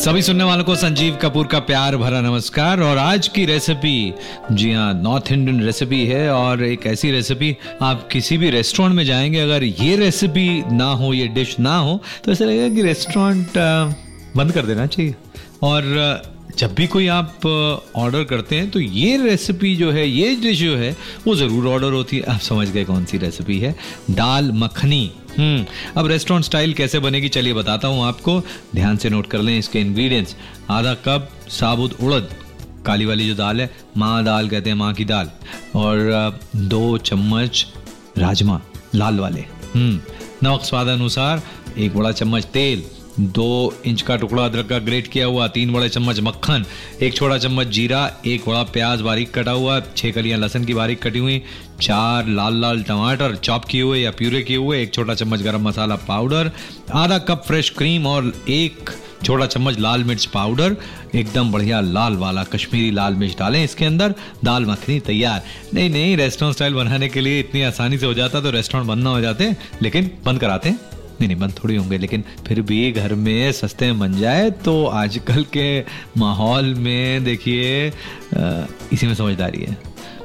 सभी सुनने वालों को संजीव कपूर का प्यार भरा नमस्कार। और आज की रेसिपी जी हाँ नॉर्थ इंडियन रेसिपी है और एक ऐसी रेसिपी आप किसी भी रेस्टोरेंट में जाएँगे, अगर ये रेसिपी ना हो, ये डिश ना हो तो ऐसा लगेगा कि रेस्टोरेंट बंद कर देना चाहिए। और जब भी कोई आप ऑर्डर करते हैं तो ये रेसिपी जो है, ये डिश जो है, वो ज़रूर ऑर्डर होती है। आप समझ गए कौन सी रेसिपी है। दाल मखनी। हम्म अब रेस्टोरेंट स्टाइल कैसे बनेगी, चलिए बताता हूँ आपको। ध्यान से नोट कर लें इसके इंग्रेडिएंट्स आधा कप साबुत उड़द, काली वाली जो दाल है, माँ दाल कहते हैं, माँ की दाल। और दो चम्मच राजमा, लाल वाले। हम्म नमक स्वाद अनुसार, एक बड़ा चम्मच तेल। दो इंच का टुकड़ा अदरक का ग्रेट किया हुआ, तीन बड़े चम्मच मक्खन, एक छोटा चम्मच जीरा, एक बड़ा प्याज बारीक कटा हुआ, छह कलियाँ लहसुन की बारीक कटी हुई, चार लाल लाल टमाटर चॉप किए हुए या प्यूरे किए हुए, एक छोटा चम्मच गरम मसाला पाउडर, आधा कप फ्रेश क्रीम और एक छोटा चम्मच लाल मिर्च पाउडर, एकदम बढ़िया लाल वाला कश्मीरी लाल मिर्च डालें इसके अंदर, दाल मखनी तैयार। नहीं नहीं रेस्टोरेंट स्टाइल बनाने के लिए इतनी आसानी से हो जाता तो रेस्टोरेंट बंद ना हो जाते, लेकिन बंद कराते हैं। नहीं नहीं बंद थोड़ी होंगे, लेकिन फिर भी घर में सस्ते में बन जाए तो आजकल के माहौल में देखिए इसी में समझदारी है।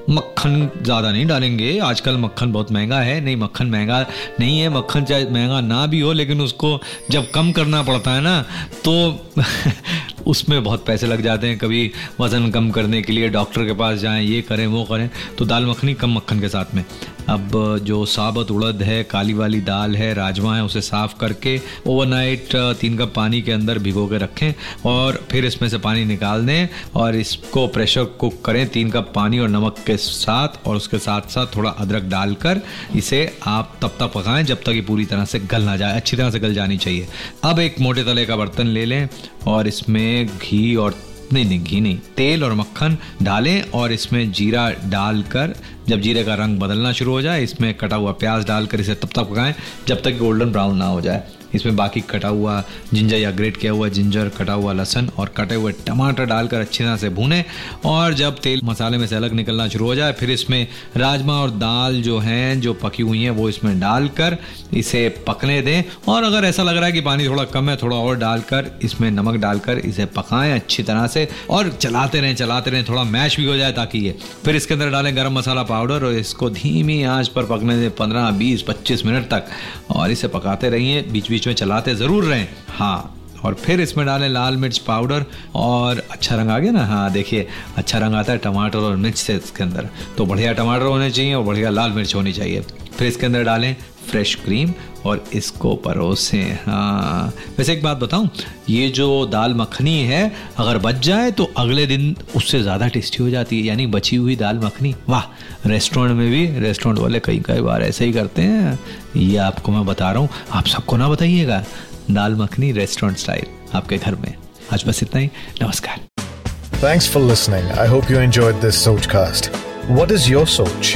मक्खन ज़्यादा नहीं डालेंगे। आजकल मक्खन बहुत महँगा है। नहीं, मक्खन महँगा नहीं है। मक्खन चाहे महँगा ना भी हो, लेकिन उसको जब कम करना पड़ता है ना तो उसमें बहुत पैसे लग जाते हैं। कभी वज़न कम करने के लिए डॉक्टर के पास जाएँ, ये करें, वो करें तो दाल मखनी कम मक्खन के साथ में। अब जो साबत उड़द है, काली वाली दाल है, राजमा है, उसे साफ़ करके ओवरनाइट तीन कप पानी के अंदर भिगो के रखें और फिर इसमें से पानी निकाल दें और इसको प्रेशर कुक करें तीन कप पानी और नमक के साथ और उसके साथ साथ थोड़ा अदरक डालकर इसे आप तब तक पकाएँ जब तक ये पूरी तरह से गल ना जाए, अच्छी तरह से गल जानी चाहिए। अब एक मोटे तले का बर्तन ले लें और इसमें घी और नहीं नहीं घी नहीं, तेल और मक्खन डालें और इसमें जीरा डालकर, जब जीरे का रंग बदलना शुरू हो जाए, इसमें कटा हुआ प्याज डालकर इसे तब तक पकाएँ, जब तक गोल्डन ब्राउन ना हो जाए। इसमें बाकी कटा हुआ जिंजर या ग्रेट किया हुआ जिंजर, कटा हुआ लहसन और कटे हुए टमाटर डालकर अच्छी तरह से भूनें और जब तेल मसाले में से अलग निकलना शुरू हो जाए, फिर इसमें राजमा और दाल जो हैं, जो पकी हुई हैं, वो इसमें डालकर इसे पकने दें। और अगर ऐसा लग रहा है कि पानी थोड़ा कम है, थोड़ा और डालकर इसमें नमक डालकर इसे पकाएँ अच्छी तरह से और चलाते रहें चलाते रहें, थोड़ा मैश भी हो जाए ताकि ये, फिर इसके अंदर डालें गरम मसाला पाउडर और इसको धीमी आँच पर पकने दें पंद्रह, बीस, पच्चीस मिनट तक और इसे पकाते रहिए बीच बीच में चलाते ज़रूर रहें। हाँ और फिर इसमें डालें लाल मिर्च पाउडर और अच्छा रंग आ गया ना? हाँ देखिए अच्छा रंग आता है टमाटर और मिर्च से इसके अंदर। तो बढ़िया टमाटर होने चाहिए और बढ़िया लाल मिर्च होनी चाहिए। फिर इसके अंदर डालें फ्रेश क्रीम और इसको परोसें। हाँ। वैसे एक बात बताऊँ, ये जो दाल मखनी है, अगर बच जाए तो अगले दिन उससे ज़्यादा टेस्टी हो जाती है, यानी बची हुई दाल मखनी। वाह! रेस्टोरेंट में भी, रेस्टोरेंट वाले कई कई बार ऐसे ही करते हैं। ये आपको मैं बता रहा हूँ, आप सबको ना बताइएगा, दाल मखनी रेस्टोरेंट स्टाइल आपके घर में। आज बस इतना ही, नमस्कार। Thanks for listening. I hope you enjoyed this Sochcast. What is your Soch?